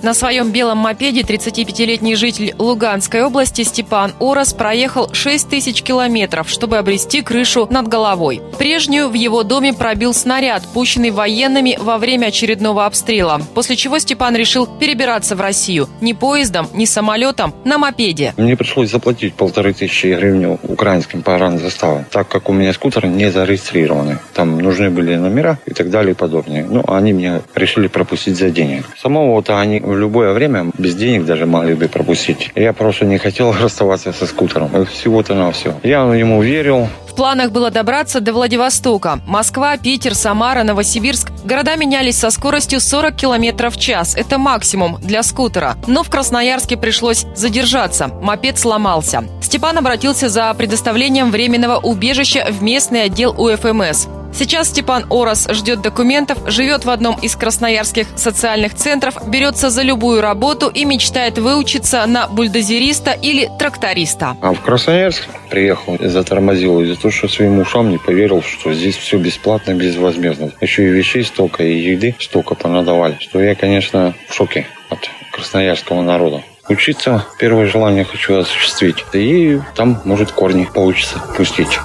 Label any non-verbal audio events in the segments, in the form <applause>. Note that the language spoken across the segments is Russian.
На своем белом мопеде 35-летний житель Луганской области Степан Орос проехал 6 тысяч километров, чтобы обрести крышу над головой. Прежнюю в его доме пробил снаряд, пущенный военными во время очередного обстрела, после чего Степан решил перебираться в Россию ни поездом, ни самолетом, на мопеде. Мне пришлось заплатить полторы тысячи гривен украинским погранзаставам, так как у меня скутер не зарегистрированный. Там нужны были номера и так далее и подобное. Ну, они мне решили пропустить за денег. Самого-то они в любое время без денег даже могли бы пропустить. Я просто не хотел <laughs> расставаться со скутером. Всего-то на все. Я ему верил. В планах было добраться до Владивостока. Москва, Питер, Самара, Новосибирск. Города менялись со скоростью 40 км в час. Это максимум для скутера. Но в Красноярске пришлось задержаться. Мопед сломался. Степан обратился за предоставлением временного убежища в местный отдел УФМС. Сейчас Степан Орос ждет документов, живет в одном из красноярских социальных центров, берется за любую работу и мечтает выучиться на бульдозериста или тракториста. А в Красноярск приехал и затормозил из-за того, что своим ушам не поверил, что здесь все бесплатно, безвозмездно. Еще и вещей столько, и еды столько понадавали, что я, конечно, в шоке от красноярского народа. Учиться первое желание хочу осуществить. И там, может, корни получится пустить.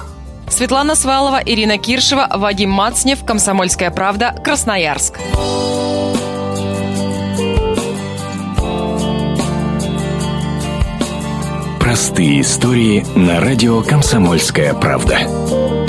Светлана Свалова, Ирина Киршева, Вадим Мацнев, Комсомольская правда, Красноярск. Простые истории на радио «Комсомольская правда».